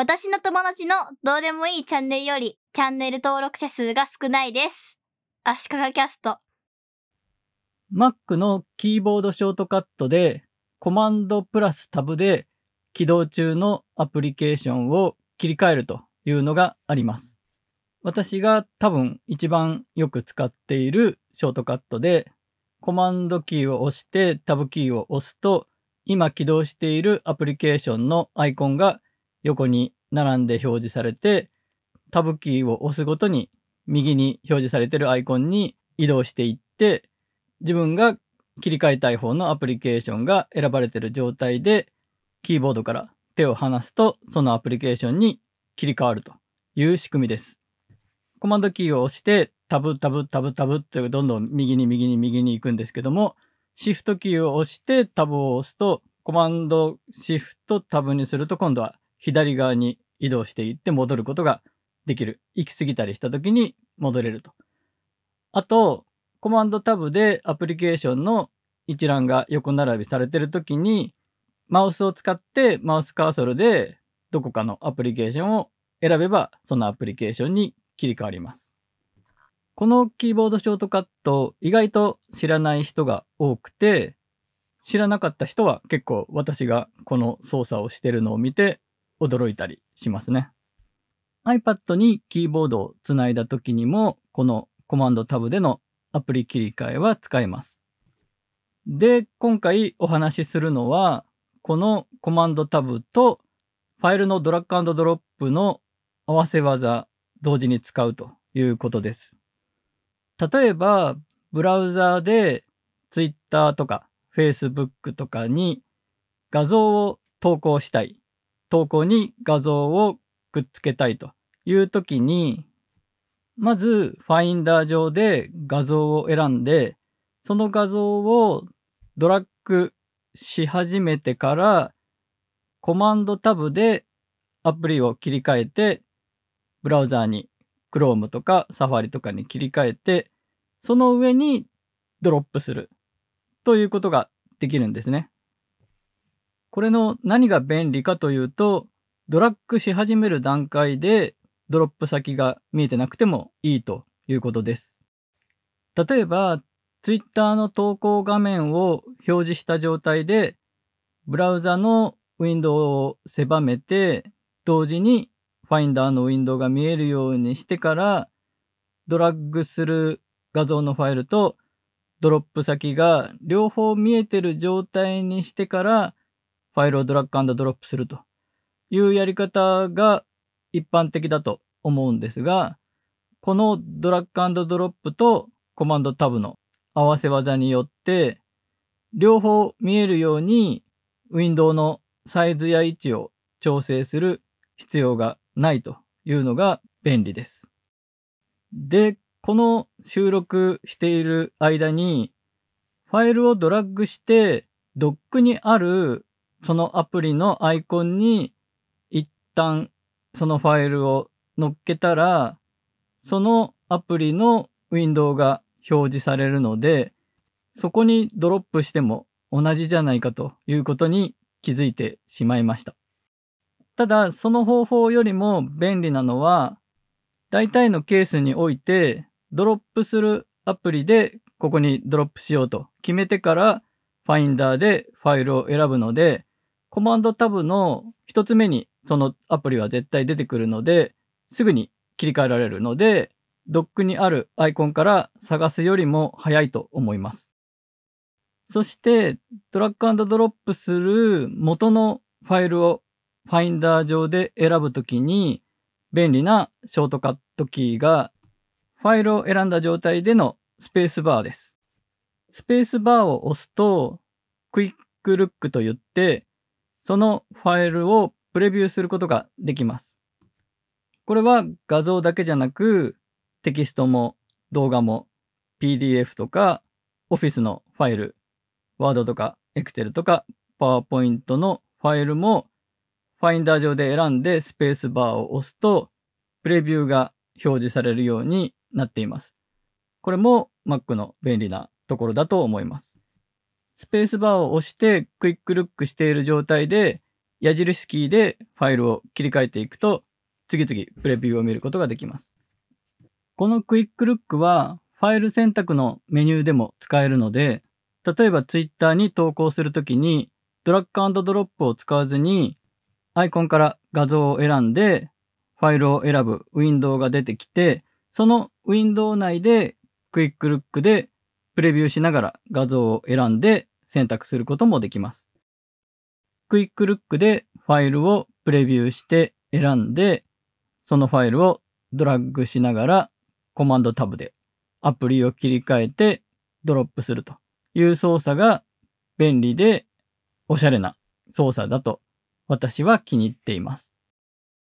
私の友達のどうでもいいチャンネルよりチャンネル登録者数が少ないです。足利キャスト。Mac のキーボードショートカットでコマンドプラスタブで起動中のアプリケーションを切り替えるというのがあります。私が多分一番よく使っているショートカットでコマンドキーを押してタブキーを押すと今起動しているアプリケーションのアイコンが横に並んで表示されてタブキーを押すごとに右に表示されてるアイコンに移動していって自分が切り替えたい方のアプリケーションが選ばれてる状態で、キーボードから手を離すと、そのアプリケーションに切り替わるという仕組みです。コマンドキーを押して、タブタブタブタブってどんどん右に右に右に行くんですけども、シフトキーを押してタブを押すと、コマンドシフトタブにすると今度は左側に移動していって戻ることができる。行き過ぎたりした時に戻れると。あと、コマンドタブでアプリケーションの一覧が横並びされてるときに、マウスを使ってマウスカーソルでどこかのアプリケーションを選べば、そのアプリケーションに切り替わります。このキーボードショートカット、意外と知らない人が多くて、知らなかった人は結構私がこの操作をしてるのを見て驚いたりしますね。iPad にキーボードをつないだ時にも、このコマンドタブでのアプリ切り替えは使えます。で、今回お話しするのは、このコマンドタブとファイルのドラッグドロップの合わせ技同時に使うということです。例えば、ブラウザーで Twitter とか Facebook とかに画像を投稿したい。投稿に画像をくっつけたいという時に、まず、ファインダー上で画像を選んで、その画像をドラッグし始めてから、コマンドタブでアプリを切り替えて、ブラウザーに Chrome とか Safari とかに切り替えて、その上にドロップするということができるんですね。これの何が便利かというと、ドラッグし始める段階でドロップ先が見えてなくてもいいということです。例えば、Twitter の投稿画面を表示した状態で、ブラウザのウィンドウを狭めて、同時に Finder のウィンドウが見えるようにしてから、ドラッグする画像のファイルとドロップ先が両方見えてる状態にしてから、ファイルをドラッグドロップするというやり方が一般的だと思うんですが、このドラッグドロップとコマンドタブの合わせ技によって、両方見えるようにウィンドウのサイズや位置を調整する必要がないというのが便利です。で、この収録している間に、ファイルをドラッグして、ドックにあるそのアプリのアイコンに一旦そのファイルを乗っけたら、そのアプリのウィンドウが表示されるので、そこにドロップしても同じじゃないかということに気づいてしまいました。ただ、その方法よりも便利なのは、大体のケースにおいて、ドロップするアプリでここにドロップしようと決めてから、ファインダーでファイルを選ぶので、コマンドタブの一つ目にそのアプリは絶対出てくるので、すぐに切り替えられるので、ドックにあるアイコンから探すよりも早いと思います。そして、ドラッグドロップする元のファイルをファインダー上で選ぶときに、便利なショートカットキーが、ファイルを選んだ状態でのスペースバーです。スペースバーを押すと、クイックルックと言って、そのファイルをプレビューすることができます。これは画像だけじゃなく、テキストも動画も PDF とか Office のファイル、Word とか Excel とか PowerPoint のファイルもファインダー上で選んでスペースバーを押すとプレビューが表示されるようになっています。これも Mac の便利なところだと思います。スペースバーを押してクイックルックしている状態で矢印キーでファイルを切り替えていくと、次々プレビューを見ることができます。このクイックルックは、ファイル選択のメニューでも使えるので、例えば Twitter に投稿するときに、ドラッグドロップを使わずに、アイコンから画像を選んで、ファイルを選ぶウィンドウが出てきて、そのウィンドウ内でクイックルックでプレビューしながら画像を選んで選択することもできます。クイックルックでファイルをプレビューして選んで、そのファイルをドラッグしながらコマンドタブでアプリを切り替えてドロップするという操作が便利でおしゃれな操作だと私は気に入っています。